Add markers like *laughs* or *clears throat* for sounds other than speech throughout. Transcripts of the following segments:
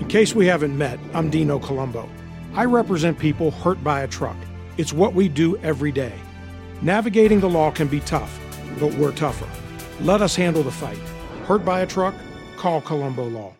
In case we haven't met, I'm Dino Colombo. I represent people hurt by a truck. It's what we do every day. Navigating the law can be tough, but we're tougher. Let us handle the fight. Hurt by a truck? Call Colombo Law.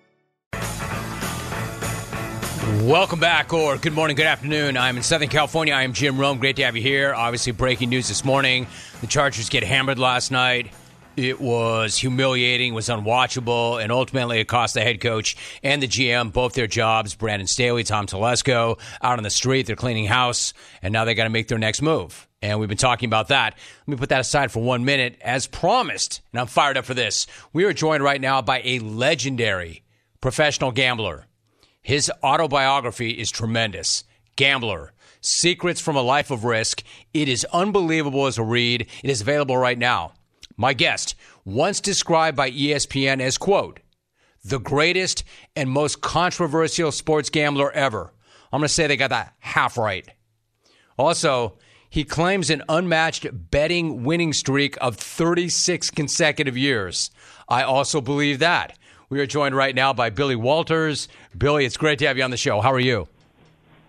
Welcome back, or good morning, good afternoon. I'm in Southern California. I am Jim Rome. Great to have you here. Obviously, breaking news this morning. The Chargers get hammered last night. It was humiliating, was unwatchable, and ultimately it cost the head coach and the GM both their jobs. Brandon Staley, Tom Telesco, out on the street, they're cleaning house, and now they got to make their next move. And we've been talking about that. Let me put that aside for one minute. As promised, and I'm fired up for this, we are joined right now by a legendary professional gambler. His autobiography is tremendous. Gambler. Secrets from a Life of Risk. It is unbelievable as a read. It is available right now. My guest, once described by ESPN as, quote, the greatest and most controversial sports gambler ever. I'm going to say they got that half right. Also, he claims an unmatched betting winning streak of 36 consecutive years. I also believe that. We are joined right now by Billy Walters. Billy, it's great to have you on the show. How are you?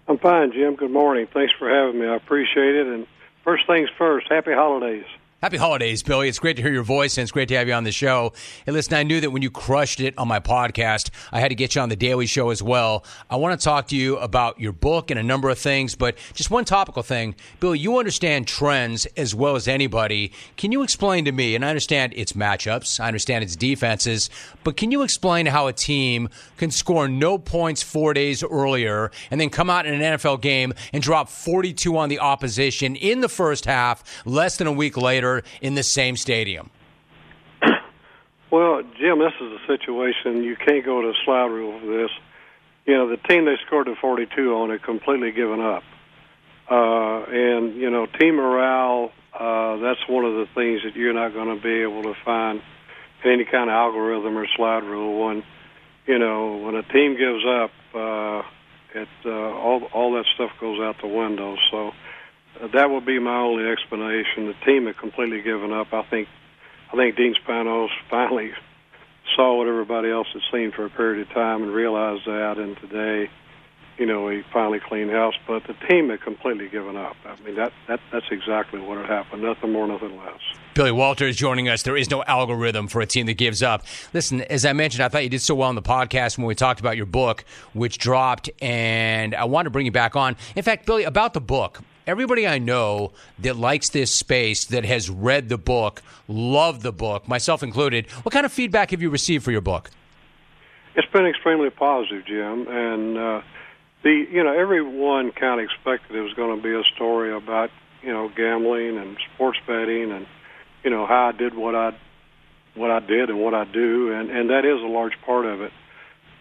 I'm fine, Jim. Good morning. Thanks for having me. I appreciate it. And first things first, happy holidays. Happy holidays, Billy. It's great to hear your voice and it's great to have you on the show. And listen, I knew that when you crushed it on my podcast, I had to get you on the Daily Show as well. I want to talk to you about your book and a number of things, but just one topical thing. Billy, you understand trends as well as anybody. Can you explain to me, and I understand it's matchups, I understand it's defenses, but can you explain how a team can score no points four days earlier and then come out in an NFL game and drop 42 on the opposition in the first half less than a week later? In the same stadium? Well, Jim, this is a situation you can't go to a slide rule for this. You know, the team they scored the 42 on had completely given up. Uh, and, you know, team morale, uh, that's one of the things that you're not going to be able to find in any kind of algorithm or slide rule. When, you know, when a team gives up, uh, it, uh, all, all that stuff goes out the window. So, that would be my only explanation. The team had completely given up. I think I think Dean Spanos finally *laughs* saw what everybody else had seen for a period of time and realized that. And today, you know, he finally cleaned house. But the team had completely given up. I mean, that, that that's exactly what had happened. Nothing more, nothing less. Billy Walters joining us. There is no algorithm for a team that gives up. Listen, as I mentioned, I thought you did so well in the podcast when we talked about your book, which dropped, and I want to bring you back on. In fact, Billy, about the book, everybody I know that likes this space, that has read the book, loved the book, myself included. What kind of feedback have you received for your book? It's been extremely positive, Jim, and uh, the you know everyone kind of expected it was going to be a story about you know gambling and sports betting and you know how I did what I what I did and what I do, and and that is a large part of it.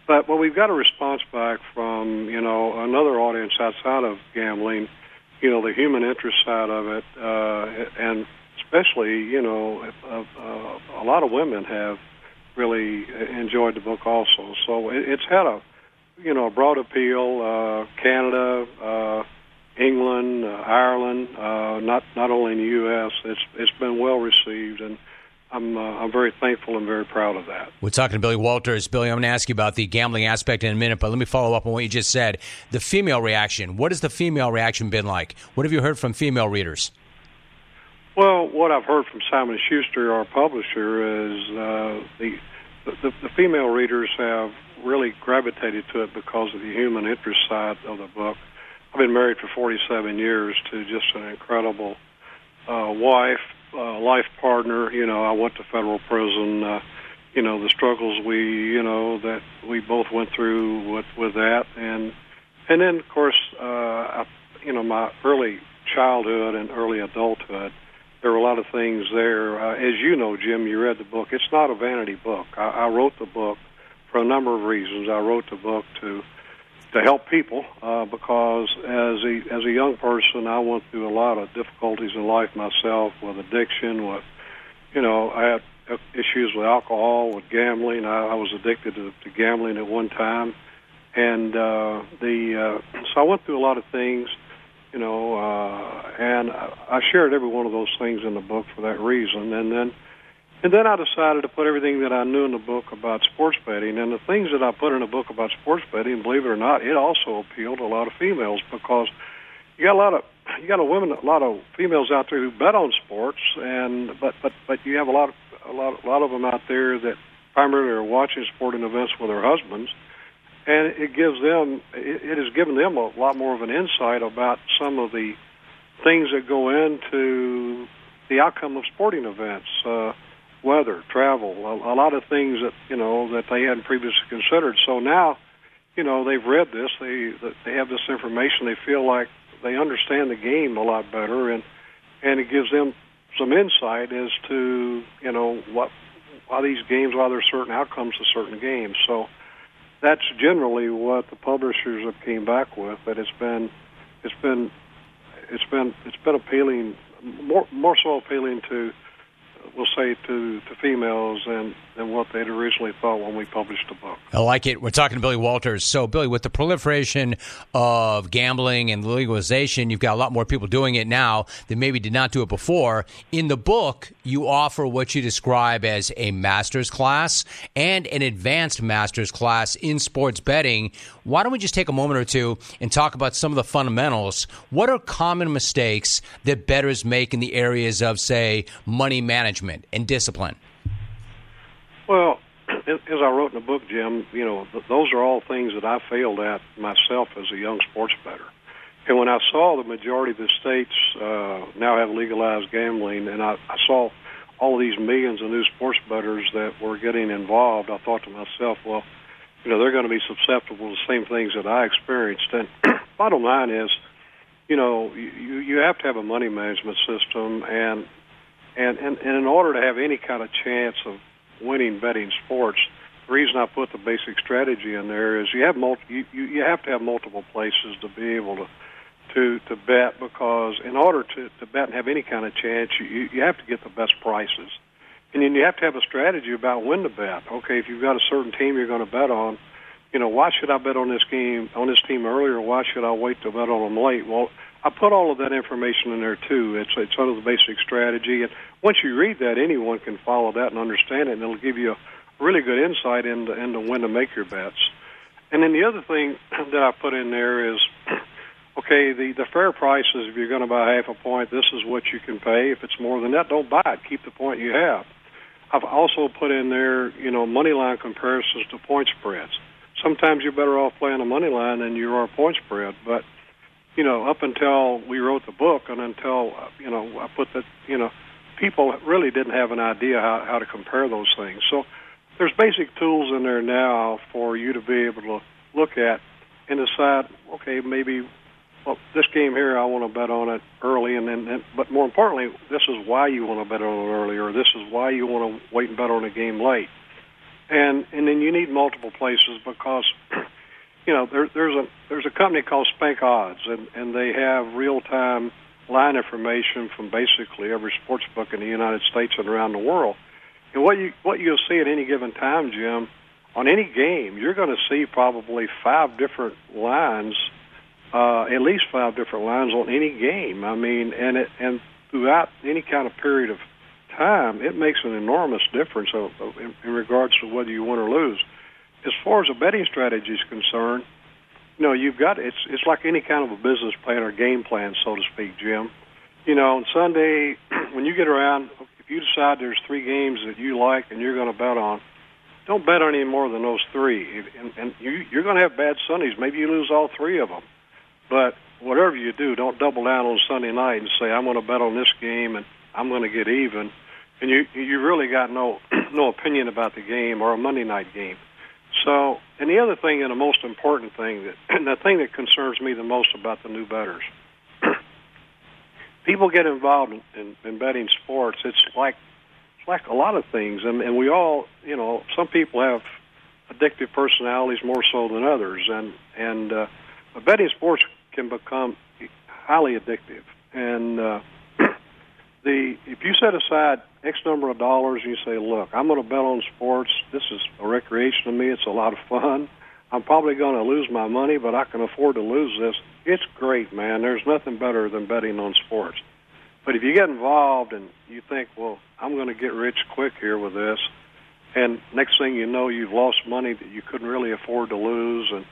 But well, we've got a response back from you know another audience outside of gambling you know the human interest side of it, uh, and especially you know uh, a lot of women have really enjoyed the book also. So it, it's had a you know a broad appeal. Uh, Canada, uh, England, uh, Ireland, uh, not not only in the U.S. It's it's been well received and I'm uh, I'm very thankful and very proud of that. We're talking to Billy Walters. Billy, I'm going to ask you about the gambling aspect in a minute, but let me follow up on what you just said. The female reaction. What has the female reaction been like? What have you heard from female readers? Well, what I've heard from Simon Schuster, our publisher, is uh, the, the the female readers have really gravitated to it because of the human interest side of the book. I've been married for 47 years to just an incredible uh, wife uh, life partner. You know, I went to federal prison. Uh, you know, the struggles we, you know, that we both went through with with that, and and then of course, uh, I, you know, my early childhood and early adulthood. There were a lot of things there. Uh, as you know, Jim, you read the book. It's not a vanity book. I, I wrote the book for a number of reasons. I wrote the book to to help people uh, because as a as a young person, I went through a lot of difficulties in life myself with addiction. With you know, I had issues with alcohol, with gambling. I, I was addicted to, to gambling at one time, and uh, the uh, so I went through a lot of things. You know, uh, and I shared every one of those things in the book for that reason. And then And then I decided to put everything that I knew in the book about sports betting, and the things that I put in the book about sports betting, believe it or not, it also appealed to a lot of females because you got a lot of you got a women, a lot of females out there who bet on sports, and but but but you have a lot of a lot a lot of them out there that primarily are watching sporting events with their husbands, and it gives them it, it has given them a lot more of an insight about some of the things that go into the outcome of sporting events. Uh, weather, travel, a, a lot of things that you know that they hadn't previously considered. So now, you know, they've read this, they they have this information. They feel like they understand the game a lot better, and and it gives them some insight as to you know what why these games, why there's certain outcomes to certain games. So that's generally what the publishers have came back with. That it's been it's been it's been it's been appealing more more so appealing to we'll say to, to females than, than what they'd originally thought when we published the book. I like it. We're talking to Billy Walters. So, Billy, with the proliferation of gambling and legalization, you've got a lot more people doing it now that maybe did not do it before. In the book, you offer what you describe as a master's class and an advanced master's class in sports betting. Why don't we just take a moment or two and talk about some of the fundamentals? What are common mistakes that bettors make in the areas of, say, money management and discipline? Well, *clears throat* as I wrote in the book, Jim, you know, those are all things that I failed at myself as a young sports bettor. And when I saw the majority of the states uh, now have legalized gambling, and I, I saw all these millions of new sports bettors that were getting involved, I thought to myself, well, you know, they're going to be susceptible to the same things that I experienced. And *clears throat* bottom line is, you know, you you have to have a money management system, and and and, and in order to have any kind of chance of winning betting sports, the reason I put the basic strategy in there is you have multi, you, you you have to have multiple places to be able to to to bet because in order to to bet and have any kind of chance, you you have to get the best prices, and then you have to have a strategy about when to bet. Okay, if you've got a certain team you're going to bet on, you know why should I bet on this game on this team earlier? Why should I wait to bet on them late? Well, I put all of that information in there too. It's it's of the basic strategy, and once you read that, anyone can follow that and understand it, and it'll give you a really good insight into into when to make your bets. And then the other thing *clears throat* that I put in there is *clears throat* okay, the, the fair price is if you're going to buy half a point, this is what you can pay. If it's more than that, don't buy it. Keep the point you have. I've also put in there, you know, money line comparisons to point spreads. Sometimes you're better off playing a money line than you are a point spread, but you know, up until we wrote the book and until uh, you know I put the you know, people really didn't have an idea how how to compare those things. So there's basic tools in there now for you to be able to look at and decide, okay, maybe well, this game here, I want to bet on it early, and then, and, but more importantly, this is why you want to bet on it early, or this is why you want to wait and bet on a game late, and and then you need multiple places because, *clears throat* you know, there, there's a there's a company called Spank Odds, and and they have real time line information from basically every sports book in the United States and around the world, and what you what you'll see at any given time, Jim, on any game, you're going to see probably five different lines uh, at least five different lines on any game. I mean, and it and throughout any kind of period of time, it makes an enormous difference of, in, in regards to whether you win or lose. As far as a betting strategy is concerned, you know, you've got it's it's like any kind of a business plan or game plan, so to speak, Jim. You know, on Sunday *clears throat* when you get around, if you decide there's three games that you like and you're going to bet on, don't bet on any more than those three. And, and you, you're going to have bad Sundays. Maybe you lose all three of them. But whatever you do, don't double down on Sunday night and say I'm going to bet on this game and I'm going to get even, and you you really got no *clears throat* no opinion about the game or a Monday night game. So, and the other thing, and the most important thing that *clears throat* and the thing that concerns me the most about the new bettors, *clears throat* people get involved in, in, in betting sports. It's like it's like a lot of things, and, and we all, you know, some people have addictive personalities more so than others, and and uh, betting sports can become highly addictive. And uh, the if you set aside X number of dollars you say, "Look, I'm going to bet on sports. This is a recreation to me. It's a lot of fun. I'm probably going to lose my money, but I can afford to lose this." It's great, man. There's nothing better than betting on sports. But if you get involved and you think, well, I'm going to get rich quick here with this, and next thing you know, you've lost money that you couldn't really afford to lose, and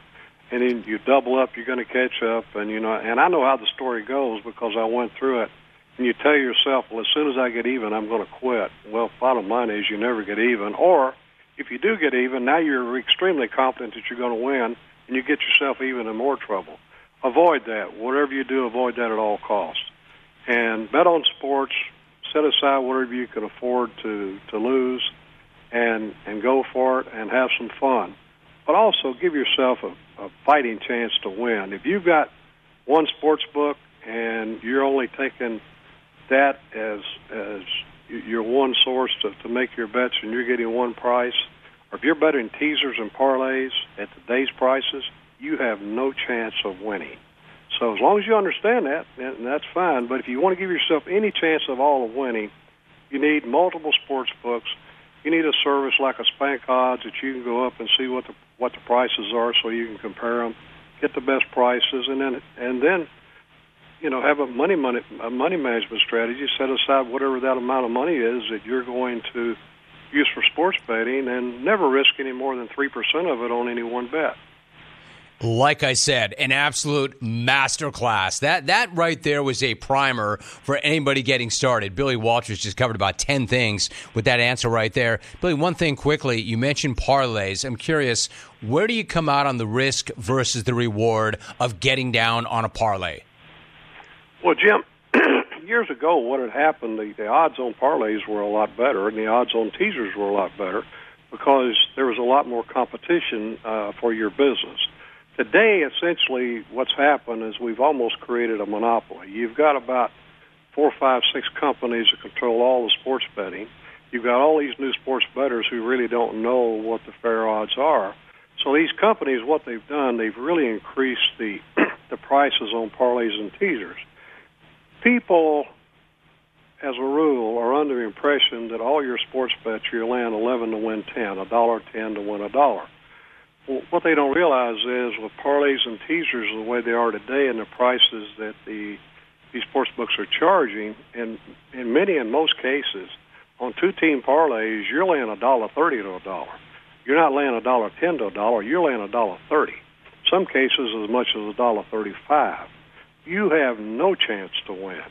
and then you double up, you're going to catch up, and you know, and I know how the story goes because I went through it. And you tell yourself, well, as soon as I get even, I'm going to quit. Well, bottom line is you never get even, or if you do get even, now you're extremely confident that you're going to win, and you get yourself even in more trouble. Avoid that. Whatever you do, avoid that at all costs. And bet on sports. Set aside whatever you can afford to to lose, and and go for it and have some fun. But also give yourself a, a fighting chance to win. If you've got one sports book and you're only taking that as as your one source to, to make your bets, and you're getting one price, or if you're betting teasers and parlays at today's prices, you have no chance of winning. So as long as you understand that, and that's fine. But if you want to give yourself any chance of all of winning, you need multiple sports books. You need a service like a Spank Odds that you can go up and see what the what the prices are, so you can compare them, get the best prices, and then and then you know have a money money a money management strategy. Set aside whatever that amount of money is that you're going to use for sports betting, and never risk any more than three percent of it on any one bet like I said, an absolute masterclass. That that right there was a primer for anybody getting started. Billy Walters just covered about ten things with that answer right there. Billy, one thing quickly, you mentioned parlays. I'm curious, where do you come out on the risk versus the reward of getting down on a parlay? Well, Jim, *clears throat* years ago, what had happened, the, the odds on parlays were a lot better, and the odds on teasers were a lot better because there was a lot more competition uh, for your business Today, essentially, what's happened is we've almost created a monopoly. You've got about four, five, six companies that control all the sports betting. You've got all these new sports bettors who really don't know what the fair odds are. So these companies, what they've done, they've really increased the *clears throat* the prices on parlays and teasers. People, as a rule, are under the impression that all your sports bets you land eleven to win ten, a dollar ten to win a dollar what they don't realize is with parlays and teasers the way they are today and the prices that the these sports books are charging, and in many and most cases, on two team parlays, you're laying a dollar thirty to a dollar. You're not laying a dollar ten to a dollar. You're laying a dollar thirty. Some cases as much as a dollar thirty-five. You have no chance to win.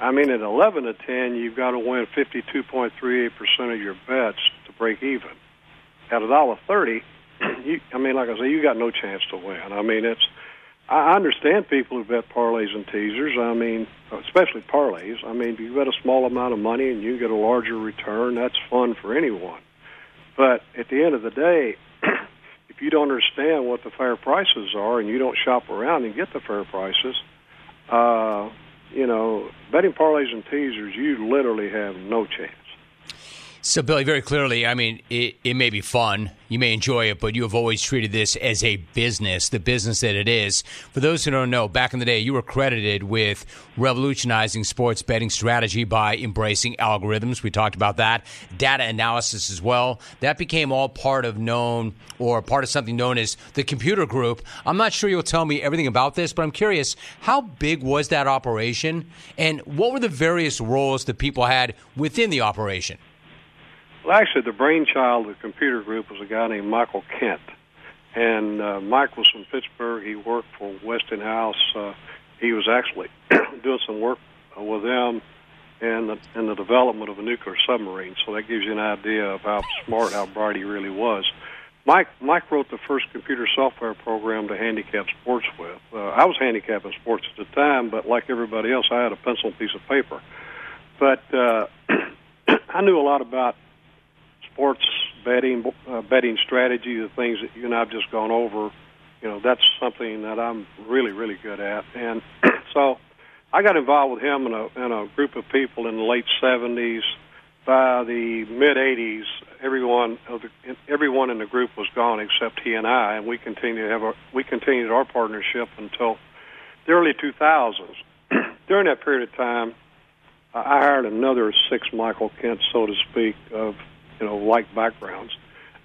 I mean, at eleven to ten, you've got to win fifty-two point three eight percent of your bets to break even. At a dollar thirty, *clears throat* you, I mean, like I say, you got no chance to win. I mean, it's. I understand people who bet parlays and teasers. I mean, especially parlays. I mean, if you bet a small amount of money and you get a larger return, that's fun for anyone. But at the end of the day, *clears throat* if you don't understand what the fair prices are and you don't shop around and get the fair prices, uh, you know, betting parlays and teasers, you literally have no chance. So, Billy, very clearly, I mean, it, it may be fun. You may enjoy it, but you have always treated this as a business, the business that it is. For those who don't know, back in the day, you were credited with revolutionizing sports betting strategy by embracing algorithms. We talked about that. Data analysis as well. That became all part of known or part of something known as the computer group. I'm not sure you'll tell me everything about this, but I'm curious how big was that operation and what were the various roles that people had within the operation? Well, actually, the brainchild of the computer group was a guy named Michael Kent. And uh, Mike was from Pittsburgh. He worked for Westinghouse. Uh, he was actually *clears throat* doing some work with them in the, in the development of a nuclear submarine. So that gives you an idea of how smart, how bright he really was. Mike Mike wrote the first computer software program to handicap sports with. Uh, I was handicapping sports at the time, but like everybody else, I had a pencil and piece of paper. But uh, *clears throat* I knew a lot about sports betting, uh, betting strategy, the things that you and I've just gone over, you know, that's something that I'm really, really good at. And *clears throat* so I got involved with him and a, and a group of people in the late 70s. By the mid 80s, everyone of the, everyone in the group was gone except he and I, and we continued to have our, we continued our partnership until the early 2000s. *clears throat* During that period of time, I hired another six Michael Kent, so to speak, of you know, like backgrounds.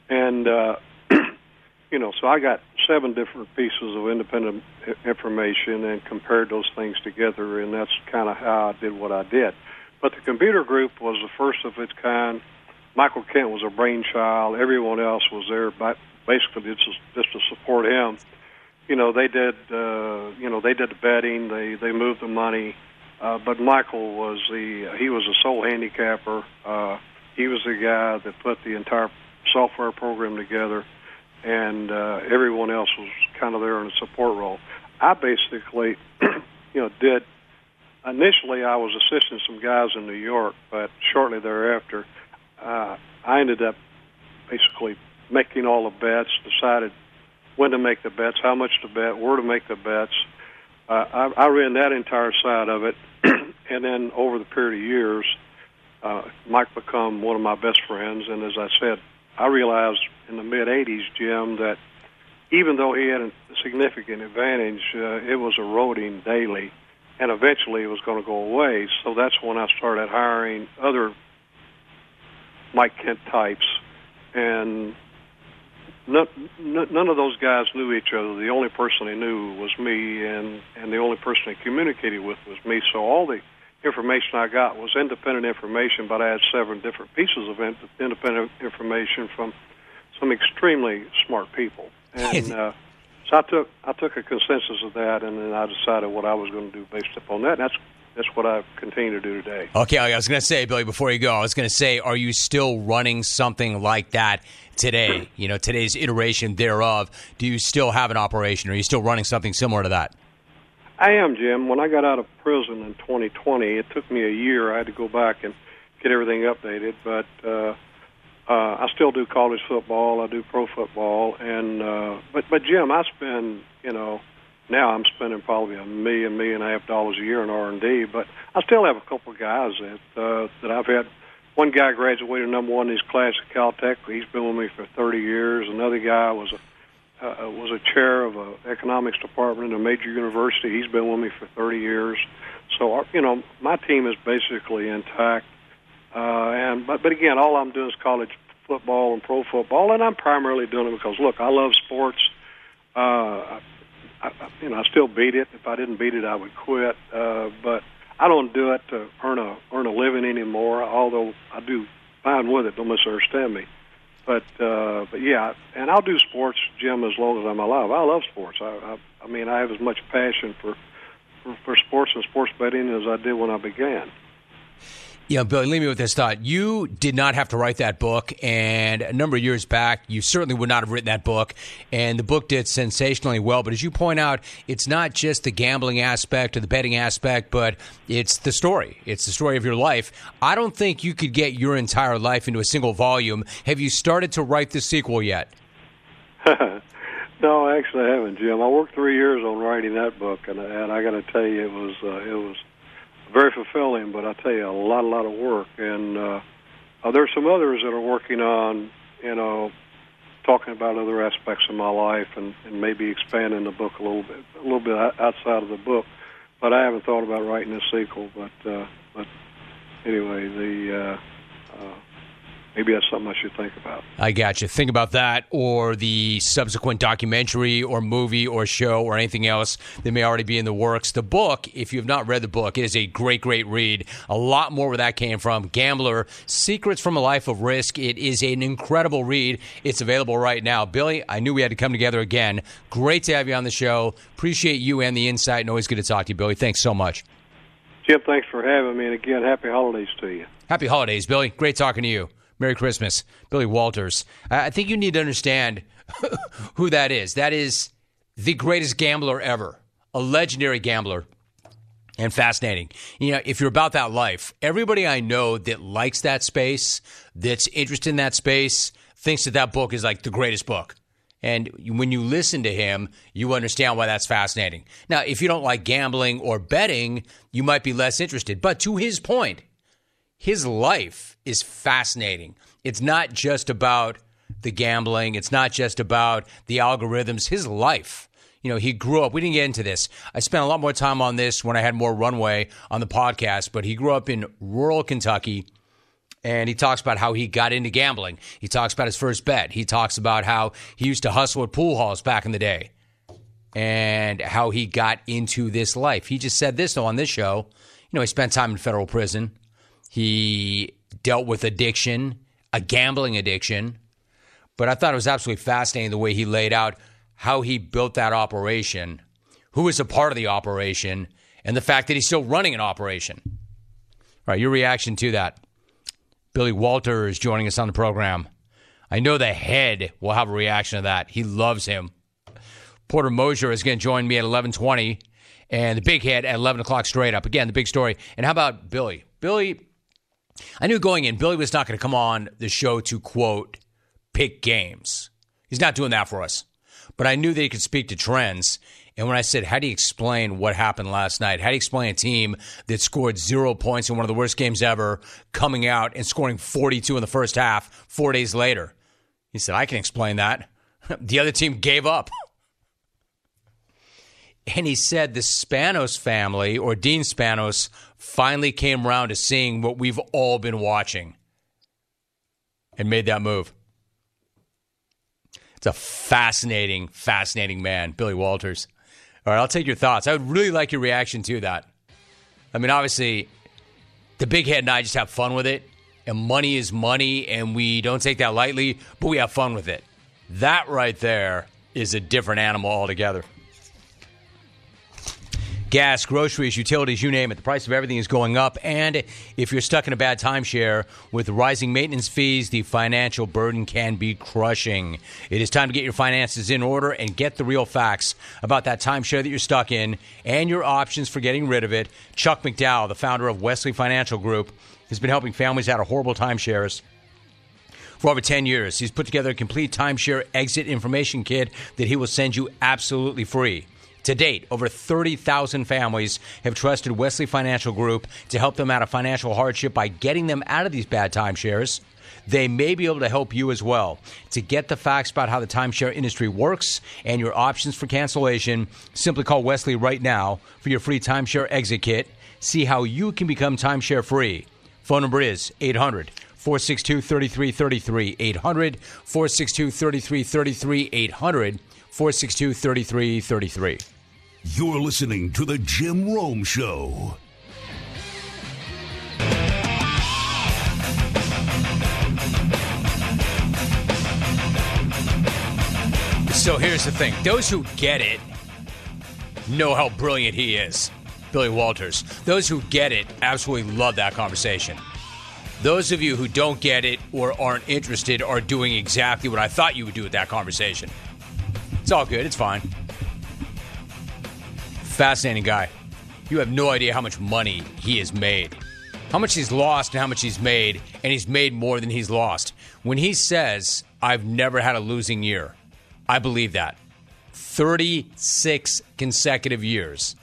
And, uh, *clears throat* you know, so I got seven different pieces of independent information and compared those things together, and that's kind of how I did what I did. But the computer group was the first of its kind. Michael Kent was a brainchild. Everyone else was there, but basically just just to support him. You know, they did. Uh, you know, they did the betting. They they moved the money. Uh, but Michael was the he was a sole handicapper. Uh, he was the guy that put the entire software program together and uh, everyone else was kind of there in a support role. I basically, *clears throat* you know, did initially I was assisting some guys in New York, but shortly thereafter, uh, I ended up basically making all the bets, decided when to make the bets, how much to bet, where to make the bets. Uh, I, I ran that entire side of it, *clears throat* and then over the period of years, uh, Mike become one of my best friends, and as I said, I realized in the mid 80s, Jim, that even though he had a significant advantage, uh, it was eroding daily, and eventually it was going to go away. So that's when I started hiring other Mike Kent types, and none, none of those guys knew each other. The only person they knew was me, and and the only person they communicated with was me. So all the information I got was independent information, but I had seven different pieces of independent information from some extremely smart people, *laughs* and uh, so I took I took a consensus of that, and then I decided what I was going to do based upon that. And that's that's what I continue to do today. Okay, I was going to say, Billy, before you go, I was going to say, are you still running something like that today? You know, today's iteration thereof. Do you still have an operation? Are you still running something similar to that? I am, Jim. When I got out of prison in 2020, it took me a year. I had to go back and get everything updated, but uh, uh, I still do college football. I do pro football, and uh, but but Jim, I spend you know now I'm spending probably a million million and a half dollars a year in R and D, but I still have a couple guys that uh, that I've had. One guy graduated number one in his class at Caltech. He's been with me for 30 years. Another guy was a uh, was a chair of a economics department in a major university. He's been with me for 30 years. So, our, you know, my team is basically intact. Uh, and but but again, all I'm doing is college football and pro football, and I'm primarily doing it because look, I love sports. Uh, I, I, you know, I still beat it. If I didn't beat it, I would quit. Uh, but I don't do it to earn a earn a living anymore. Although I do fine with it. Don't misunderstand me. But uh, but yeah, and I'll do sports, Jim, as long as I'm alive. I love sports. I I, I mean, I have as much passion for, for for sports and sports betting as I did when I began. Yeah, Billy, leave me with this thought. You did not have to write that book, and a number of years back, you certainly would not have written that book, and the book did sensationally well. But as you point out, it's not just the gambling aspect or the betting aspect, but it's the story. It's the story of your life. I don't think you could get your entire life into a single volume. Have you started to write the sequel yet? *laughs* no, actually, I haven't, Jim. I worked three years on writing that book, and, and I got to tell you, it was uh, it was very fulfilling, but I tell you, a lot, a lot of work. And uh, uh, there's some others that are working on, you know, talking about other aspects of my life and, and maybe expanding the book a little bit, a little bit outside of the book. But I haven't thought about writing a sequel. But uh, but anyway, the uh, uh, maybe that's something I should think about. I got you. Think about that, or the subsequent documentary, or movie, or show, or anything else that may already be in the works. The book, if you have not read the book, it is a great, great read. A lot more where that came from. Gambler: Secrets from a Life of Risk. It is an incredible read. It's available right now. Billy, I knew we had to come together again. Great to have you on the show. Appreciate you and the insight, and always good to talk to you, Billy. Thanks so much. Jim, thanks for having me, and again, happy holidays to you. Happy holidays, Billy. Great talking to you. Merry Christmas, Billy Walters. I think you need to understand *laughs* who that is. That is the greatest gambler ever, a legendary gambler. And fascinating. You know, if you're about that life, everybody I know that likes that space, that's interested in that space, thinks that that book is like the greatest book. And when you listen to him, you understand why that's fascinating. Now, if you don't like gambling or betting, you might be less interested. But to his point, his life is fascinating. It's not just about the gambling, it's not just about the algorithms. His life, you know, he grew up, we didn't get into this. I spent a lot more time on this when I had more runway on the podcast, but he grew up in rural Kentucky. and he talks about how he got into gambling. He talks about his first bet. He talks about how he used to hustle at pool halls back in the day and how he got into this life. He just said this, though, on this show. You know, he spent time in federal prison. He dealt with addiction, a gambling addiction. But I thought it was absolutely fascinating the way he laid out how he built that operation, who was a part of the operation, and the fact that he's still running an operation. All right, your reaction to that. Billy Walter is joining us on the program. I know the head will have a reaction to that. He loves him. Porter Moser is going to join me at 1120 and the big head at 11 o'clock straight up. Again, the big story. And how about Billy? Billy, I knew going in, Billy was not going to come on the show to quote, pick games. He's not doing that for us. But I knew that he could speak to trends. And when I said, how do you explain what happened last night? How do you explain a team that scored zero points in one of the worst games ever, coming out and scoring 42 in the first half four days later? He said, I can explain that. *laughs* the other team gave up. And he said the Spanos family, or Dean Spanos, finally came around to seeing what we've all been watching and made that move. It's a fascinating, fascinating man, Billy Walters. All right, I'll take your thoughts. I would really like your reaction to that. I mean, obviously, the big head and I just have fun with it, and money is money, and we don't take that lightly, but we have fun with it. That right there is a different animal altogether gas, groceries, utilities, you name it. The price of everything is going up. And if you're stuck in a bad timeshare with rising maintenance fees, the financial burden can be crushing. It is time to get your finances in order and get the real facts about that timeshare that you're stuck in and your options for getting rid of it. Chuck McDowell, the founder of Wesley Financial Group, has been helping families out of horrible timeshares for over 10 years. He's put together a complete timeshare exit information kit that he will send you absolutely free. To date, over 30,000 families have trusted Wesley Financial Group to help them out of financial hardship by getting them out of these bad timeshares. They may be able to help you as well. To get the facts about how the timeshare industry works and your options for cancellation, simply call Wesley right now for your free timeshare exit kit. See how you can become timeshare free. Phone number is 800 462 3333. 800 462 3333. 800 462 3333. You're listening to The Jim Rome Show. So here's the thing those who get it know how brilliant he is, Billy Walters. Those who get it absolutely love that conversation. Those of you who don't get it or aren't interested are doing exactly what I thought you would do with that conversation. It's all good, it's fine. Fascinating guy. You have no idea how much money he has made, how much he's lost, and how much he's made, and he's made more than he's lost. When he says, I've never had a losing year, I believe that. 36 consecutive years.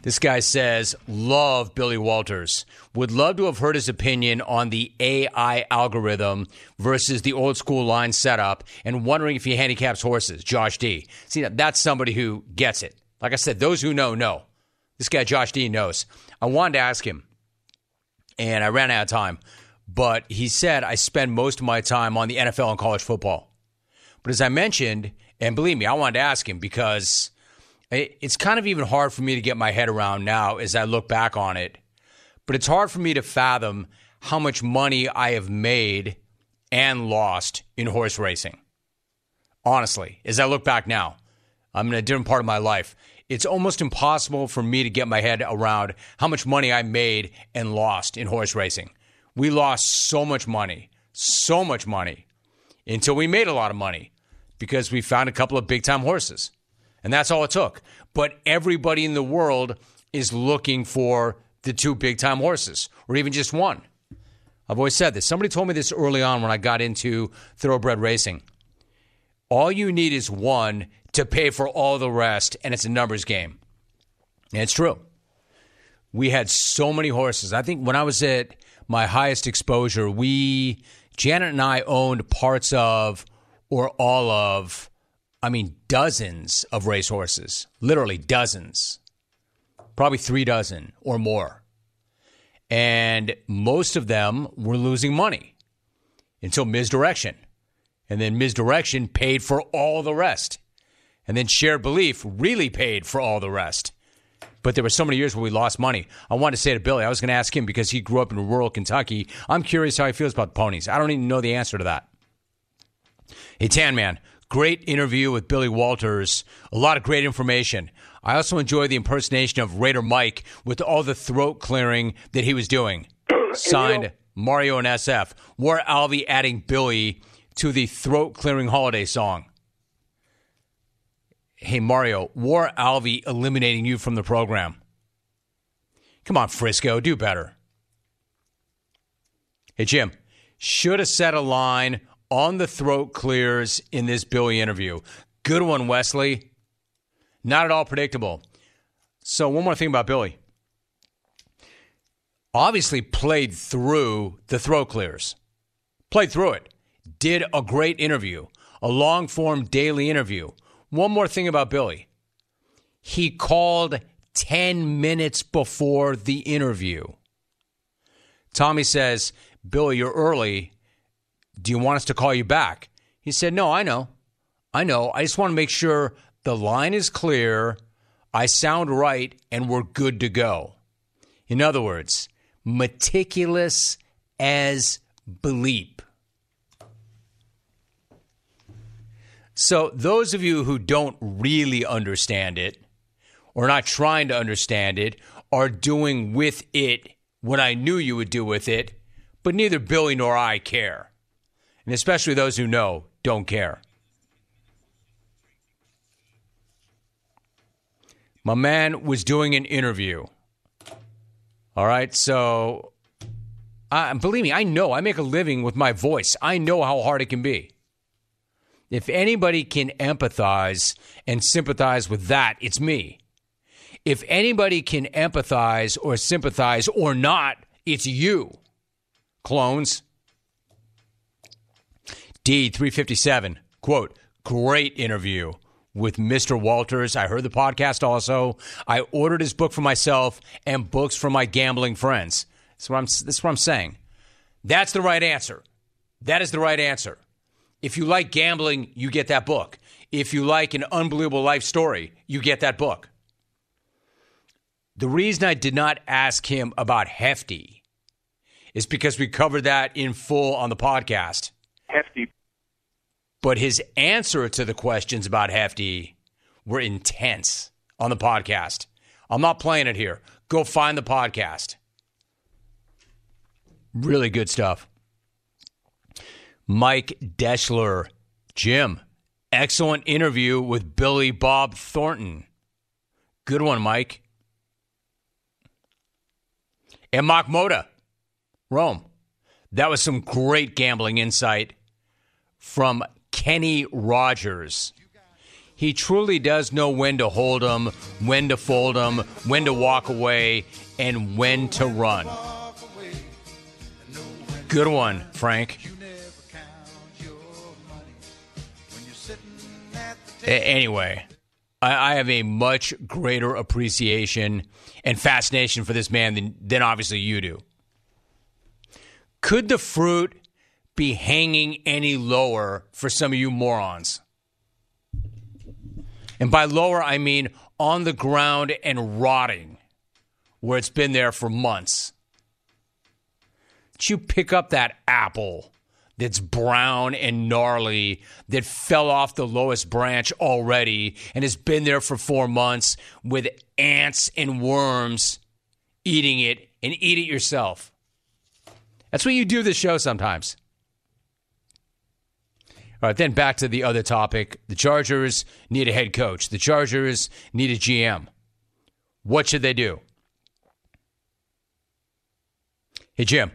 This guy says, Love Billy Walters. Would love to have heard his opinion on the AI algorithm versus the old school line setup and wondering if he handicaps horses. Josh D. See, that's somebody who gets it. Like I said, those who know, know. This guy, Josh D, knows. I wanted to ask him, and I ran out of time, but he said, I spend most of my time on the NFL and college football. But as I mentioned, and believe me, I wanted to ask him because it's kind of even hard for me to get my head around now as I look back on it. But it's hard for me to fathom how much money I have made and lost in horse racing. Honestly, as I look back now, I'm in a different part of my life it's almost impossible for me to get my head around how much money I made and lost in horse racing. We lost so much money, so much money, until we made a lot of money because we found a couple of big time horses. And that's all it took. But everybody in the world is looking for the two big time horses, or even just one. I've always said this. Somebody told me this early on when I got into thoroughbred racing. All you need is one to pay for all the rest, and it's a numbers game. And it's true. We had so many horses. I think when I was at my highest exposure, we, Janet and I owned parts of or all of, I mean, dozens of racehorses, literally dozens, probably three dozen or more. And most of them were losing money until Mizdirection. And then Mizdirection paid for all the rest. And then shared belief really paid for all the rest. But there were so many years where we lost money. I wanted to say to Billy, I was going to ask him because he grew up in rural Kentucky. I'm curious how he feels about ponies. I don't even know the answer to that. Hey, Tan Man, great interview with Billy Walters. A lot of great information. I also enjoy the impersonation of Raider Mike with all the throat clearing that he was doing. *coughs* Signed Mario and SF. War Alvey adding Billy to the throat clearing holiday song. Hey, Mario, War Alvey eliminating you from the program. Come on, Frisco, do better. Hey, Jim, should have set a line on the throat clears in this Billy interview. Good one, Wesley. Not at all predictable. So, one more thing about Billy. Obviously, played through the throat clears, played through it, did a great interview, a long form daily interview. One more thing about Billy. He called 10 minutes before the interview. Tommy says, Billy, you're early. Do you want us to call you back? He said, No, I know. I know. I just want to make sure the line is clear, I sound right, and we're good to go. In other words, meticulous as bleep. So, those of you who don't really understand it, or not trying to understand it, are doing with it what I knew you would do with it, but neither Billy nor I care. And especially those who know don't care. My man was doing an interview. All right, so believe me, I know I make a living with my voice. I know how hard it can be. If anybody can empathize and sympathize with that, it's me. If anybody can empathize or sympathize or not, it's you. Clones. D357, quote, great interview with Mr. Walters. I heard the podcast also. I ordered his book for myself and books for my gambling friends. That's what I'm, that's what I'm saying. That's the right answer. That is the right answer. If you like gambling, you get that book. If you like an unbelievable life story, you get that book. The reason I did not ask him about Hefty is because we covered that in full on the podcast. Hefty. But his answer to the questions about Hefty were intense on the podcast. I'm not playing it here. Go find the podcast. Really good stuff. Mike Deschler. Jim, excellent interview with Billy Bob Thornton. Good one, Mike. And Mark Moda, Rome. That was some great gambling insight from Kenny Rogers. He truly does know when to hold them, when to fold them, when to walk away, and when to run. Good one, Frank. Anyway, I, have a much greater appreciation and fascination for this man than, than obviously you do. Could the fruit be hanging any lower for some of you morons? And by lower, I mean on the ground and rotting, where it's been there for months. Did you pick up that apple that's brown and gnarly that fell off the lowest branch already and has been there for four months with ants and worms eating it and eat it yourself. That's what you do this show sometimes. All right, then back to the other topic. The Chargers need a head coach. The Chargers need a GM. What should they do? Hey, Jim,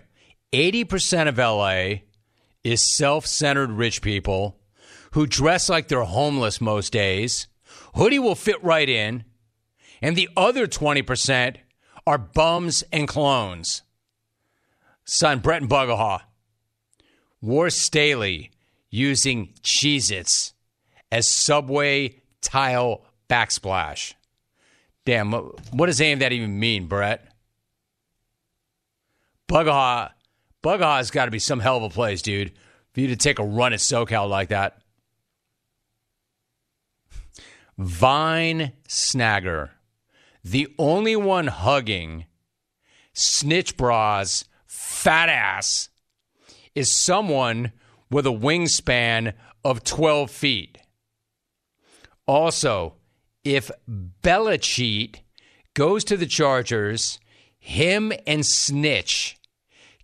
80% of LA is self centered rich people who dress like they're homeless most days. Hoodie will fit right in. And the other 20% are bums and clones. Son, Brett and Bugahaw. War Staley using Cheez Its as subway tile backsplash. Damn, what does any of that even mean, Brett? Bugaha, Bugaha's got to be some hell of a place, dude, for you to take a run at SoCal like that. Vine Snagger, the only one hugging Snitch Bras fat ass is someone with a wingspan of 12 feet. Also, if Belichick goes to the Chargers, him and Snitch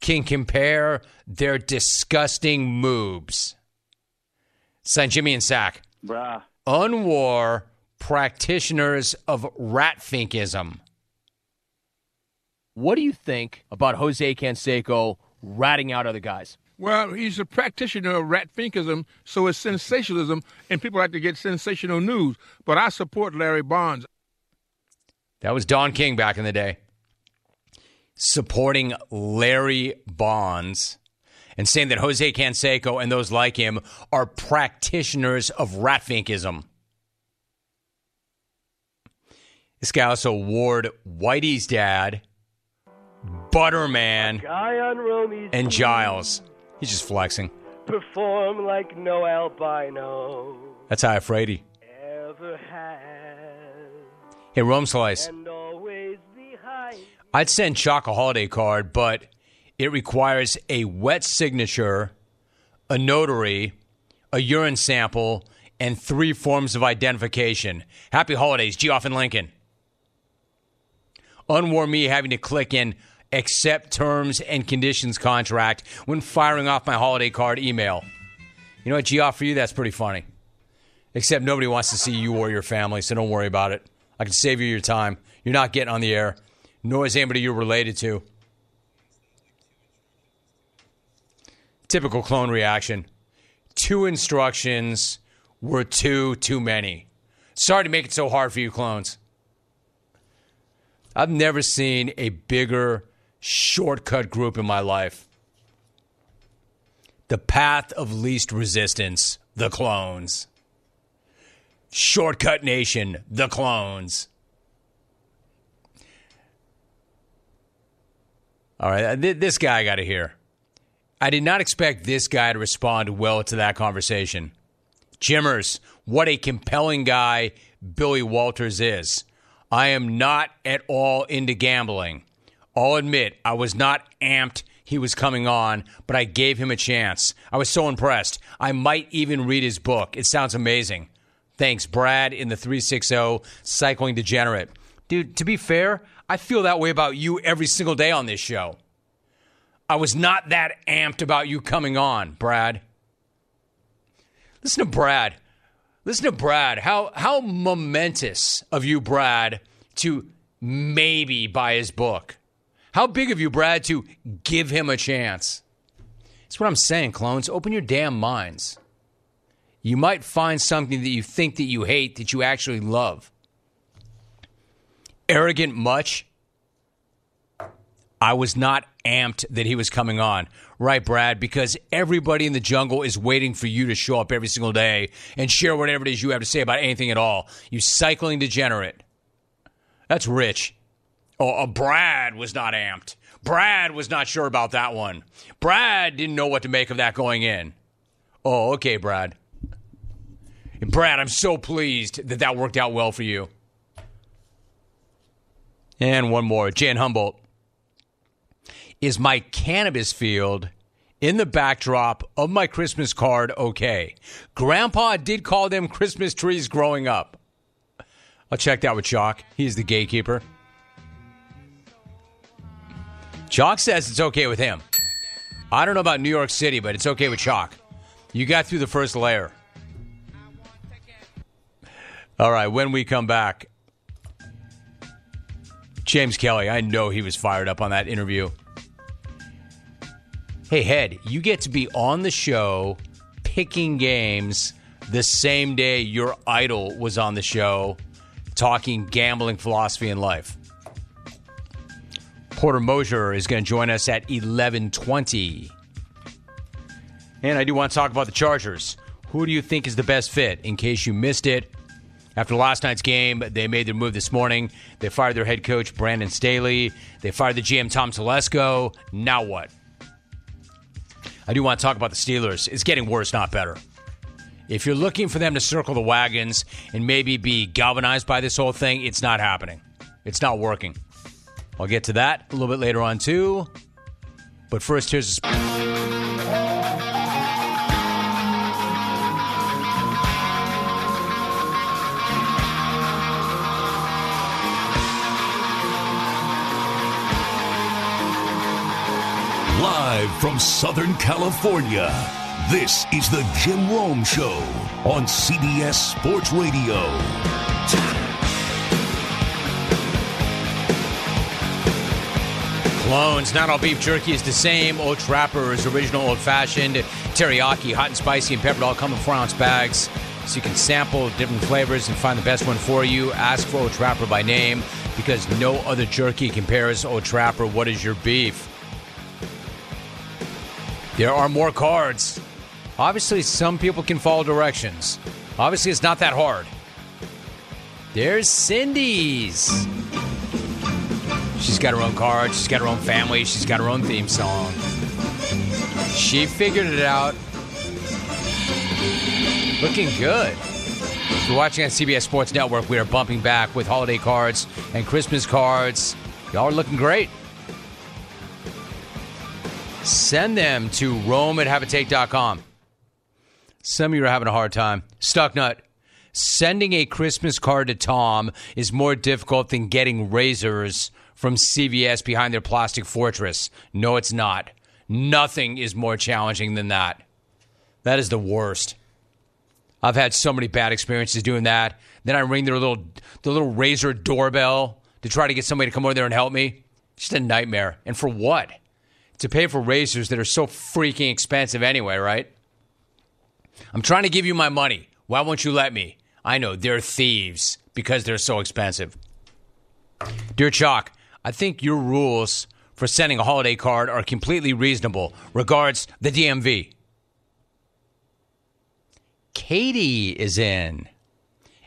can compare their disgusting moves. Son Jimmy and Sack. Bruh. Unwar practitioners of ratfinkism. What do you think about Jose Canseco ratting out other guys? Well, he's a practitioner of ratfinkism, so it's sensationalism, and people like to get sensational news. But I support Barry Bonds. That was Don King back in the day. Supporting Barry Bonds and saying that Jose Canseco and those like him are practitioners of ratfinkism. This guy also ward Whitey's dad, Butterman, and Giles. He's just flexing. Perform like no albino That's how Frady. ever has. Hey, Rome Slice. And. I'd send Chalk a holiday card, but it requires a wet signature, a notary, a urine sample, and three forms of identification. Happy holidays, Geoff and Lincoln. Unwar me having to click in accept terms and conditions contract when firing off my holiday card email. You know what, Geoff, for you, that's pretty funny. Except nobody wants to see you or your family, so don't worry about it. I can save you your time. You're not getting on the air, nor is anybody you're related to. Typical clone reaction. Two instructions were too, too many. Sorry to make it so hard for you, clones. I've never seen a bigger shortcut group in my life. The path of least resistance, the clones. Shortcut Nation, the clones. All right, uh, th- this guy I got to hear. I did not expect this guy to respond well to that conversation. Jimmers, what a compelling guy Billy Walters is. I am not at all into gambling. I'll admit I was not amped he was coming on, but I gave him a chance. I was so impressed. I might even read his book. It sounds amazing. Thanks, Brad in the 360 Cycling Degenerate. Dude, to be fair, I feel that way about you every single day on this show. I was not that amped about you coming on, Brad. Listen to Brad. Listen to Brad. How how momentous of you, Brad, to maybe buy his book. How big of you, Brad, to give him a chance. That's what I'm saying, clones. Open your damn minds. You might find something that you think that you hate that you actually love. Arrogant much. I was not amped that he was coming on. Right, Brad? Because everybody in the jungle is waiting for you to show up every single day and share whatever it is you have to say about anything at all. You cycling degenerate. That's rich. Oh, uh, Brad was not amped. Brad was not sure about that one. Brad didn't know what to make of that going in. Oh, okay, Brad. And Brad, I'm so pleased that that worked out well for you. And one more. Jan Humboldt. Is my cannabis field in the backdrop of my Christmas card okay? Grandpa did call them Christmas trees growing up. I'll check that with Chalk. He's the gatekeeper. Chalk says it's okay with him. I don't know about New York City, but it's okay with Chalk. You got through the first layer. All right, when we come back, James Kelly, I know he was fired up on that interview. Hey, Head, you get to be on the show picking games the same day your idol was on the show talking gambling philosophy and life. Porter Moser is going to join us at 1120. And I do want to talk about the Chargers. Who do you think is the best fit? In case you missed it, After last night's game, they made their move this morning. They fired their head coach, Brandon Staley. They fired the GM, Tom Telesco. Now what? I do want to talk about the Steelers. It's getting worse, not better. If you're looking for them to circle the wagons and maybe be galvanized by this whole thing, it's not happening. It's not working. I'll get to that a little bit later on, too. But first, here's a. from Southern California, this is the Jim Rome Show on CBS Sports Radio. Clones. Not all beef jerky is the same. Old Trapper is original old fashioned. Teriyaki, hot and spicy, and peppered all come in four ounce bags. So you can sample different flavors and find the best one for you. Ask for Old Trapper by name because no other jerky compares Old Trapper. What is your beef? There are more cards. Obviously, some people can follow directions. Obviously, it's not that hard. There's Cindy's. She's got her own card. She's got her own family. She's got her own theme song. She figured it out. Looking good. If you're watching on CBS Sports Network, we are bumping back with holiday cards and Christmas cards. Y'all are looking great. Send them to Rome at haveatake.com. Some of you are having a hard time. Stucknut. Sending a Christmas card to Tom is more difficult than getting razors from CVS behind their plastic fortress. No, it's not. Nothing is more challenging than that. That is the worst. I've had so many bad experiences doing that. Then I ring their little the little razor doorbell to try to get somebody to come over there and help me. Just a nightmare. And for what? To pay for razors that are so freaking expensive anyway, right? I'm trying to give you my money. Why won't you let me? I know they're thieves because they're so expensive. Dear Chalk, I think your rules for sending a holiday card are completely reasonable. Regards, the DMV. Katie is in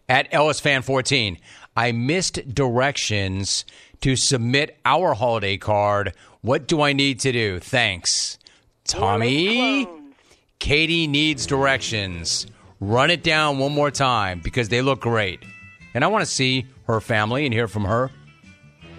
at Ellis Fan 14. I missed directions to submit our holiday card. What do I need to do? Thanks. Tommy? Katie needs directions. Run it down one more time because they look great. And I want to see her family and hear from her.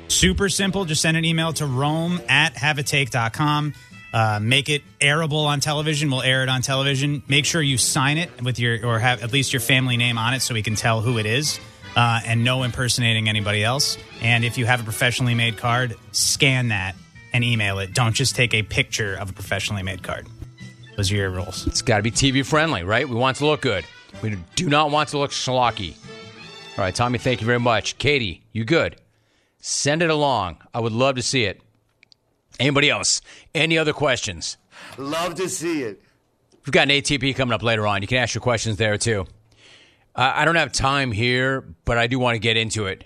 Super simple. Just send an email to Rome at haveatake.com. Uh, make it airable on television. We'll air it on television. Make sure you sign it with your, or have at least your family name on it so we can tell who it is. Uh, and no impersonating anybody else. And if you have a professionally made card, scan that and email it. Don't just take a picture of a professionally made card. Those are your rules. It's got to be TV friendly, right? We want it to look good. We do not want it to look schlocky. All right, Tommy, thank you very much. Katie, you good? Send it along. I would love to see it. Anybody else? Any other questions? Love to see it. We've got an ATP coming up later on. You can ask your questions there too. Uh, I don't have time here, but I do want to get into it.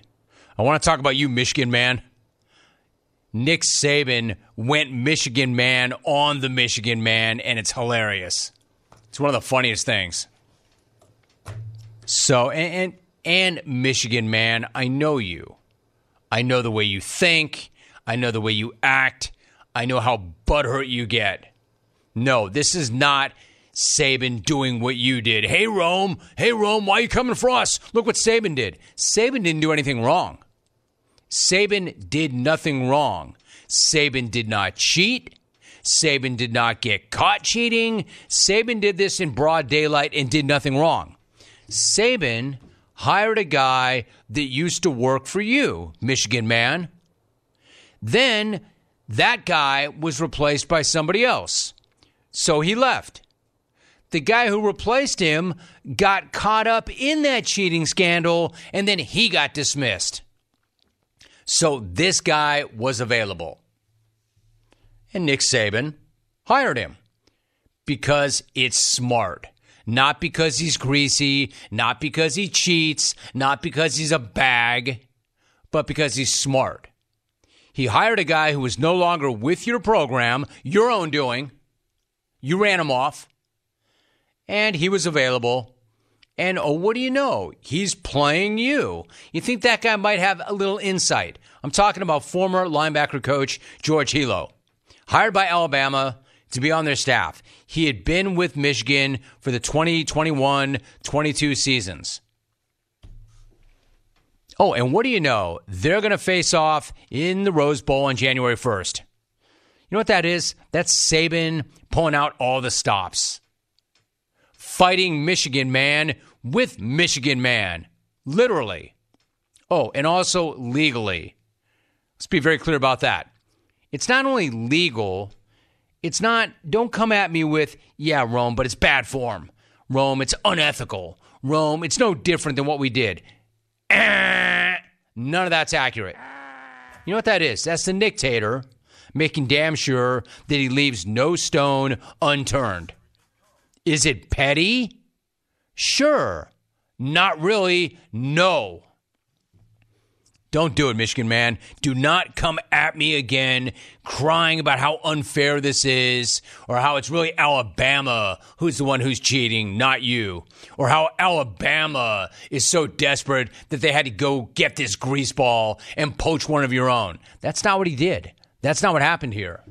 I want to talk about you, Michigan man. Nick Saban went Michigan man on the Michigan man, and it's hilarious. It's one of the funniest things. So, and, and, and Michigan man, I know you. I know the way you think. I know the way you act. I know how butthurt you get. No, this is not Saban doing what you did. Hey, Rome. Hey, Rome, why are you coming for us? Look what Saban did. Saban didn't do anything wrong. Saban did nothing wrong. Saban did not cheat. Saban did not get caught cheating. Saban did this in broad daylight and did nothing wrong. Saban hired a guy that used to work for you, Michigan man. Then that guy was replaced by somebody else. So he left. The guy who replaced him got caught up in that cheating scandal and then he got dismissed. So this guy was available. And Nick Saban hired him because it's smart. Not because he's greasy, not because he cheats, not because he's a bag, but because he's smart. He hired a guy who was no longer with your program, your own doing. You ran him off, and he was available. And oh, what do you know? He's playing you. You think that guy might have a little insight. I'm talking about former linebacker coach George Helow, hired by Alabama to be on their staff. He had been with Michigan for the 2021 22 seasons. Oh, and what do you know? They're going to face off in the Rose Bowl on January 1st. You know what that is? That's Saban pulling out all the stops. Fighting Michigan man with Michigan man. Literally. Oh, and also legally. Let's be very clear about that. It's not only legal, it's not, don't come at me with, yeah, Rome, but it's bad form. Rome, it's unethical. Rome, it's no different than what we did. *clears throat* None of that's accurate. You know what that is? That's the Nicktator making damn sure that he leaves no stone unturned. Is it petty? Sure. Not really. No. Don't do it, Michigan man. Do not come at me again crying about how unfair this is or how it's really Alabama who's the one who's cheating, not you. Or how Alabama is so desperate that they had to go get this greaseball and poach one of your own. That's not what he did. That's not what happened here.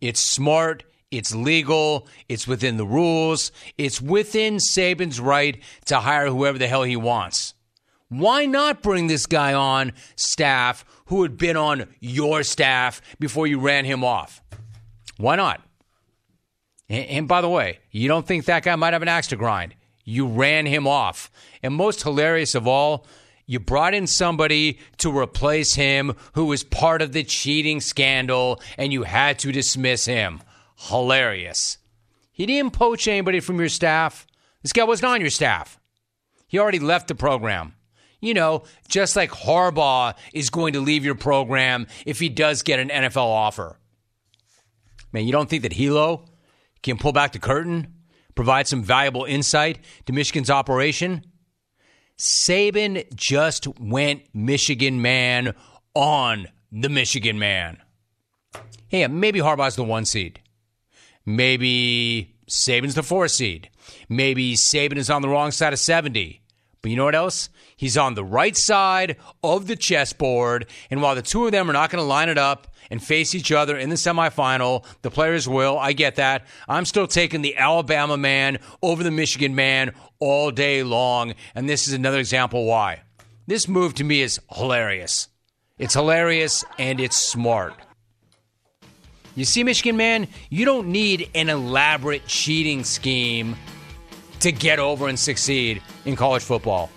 It's smart. It's legal. It's within the rules. It's within Saban's right to hire whoever the hell he wants. Why not bring this guy on staff who had been on your staff before you ran him off? Why not? And, by the way, you don't think that guy might have an axe to grind. You ran him off. And most hilarious of all, you brought in somebody to replace him who was part of the cheating scandal and you had to dismiss him. Hilarious. He didn't poach anybody from your staff. This guy wasn't on your staff. He already left the program you know, just like Harbaugh is going to leave your program if he does get an NFL offer. Man, you don't think that Helow can pull back the curtain, provide some valuable insight to Michigan's operation? Saban just went Michigan man on the Michigan man. Hey, maybe Harbaugh's the one seed. Maybe Saban's the four seed. Maybe Saban is on the wrong side of 70. But you know what else? He's on the right side of the chessboard. And while the two of them are not going to line it up and face each other in the semifinal, the players will. I get that. I'm still taking the Alabama man over the Michigan man all day long. And this is another example why. This move to me is hilarious. It's hilarious and it's smart. You see, Michigan man, you don't need an elaborate cheating scheme to get over and succeed in college football.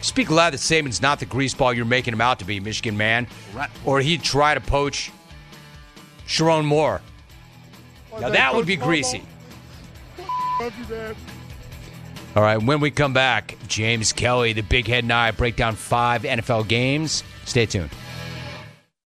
Speak glad that Saban's not the greaseball you're making him out to be, Michigan man. Or he'd try to poach Sherrone Moore. Now that would be greasy. All right, when we come back, James Kelly, the big head and I break down five NFL games. Stay tuned.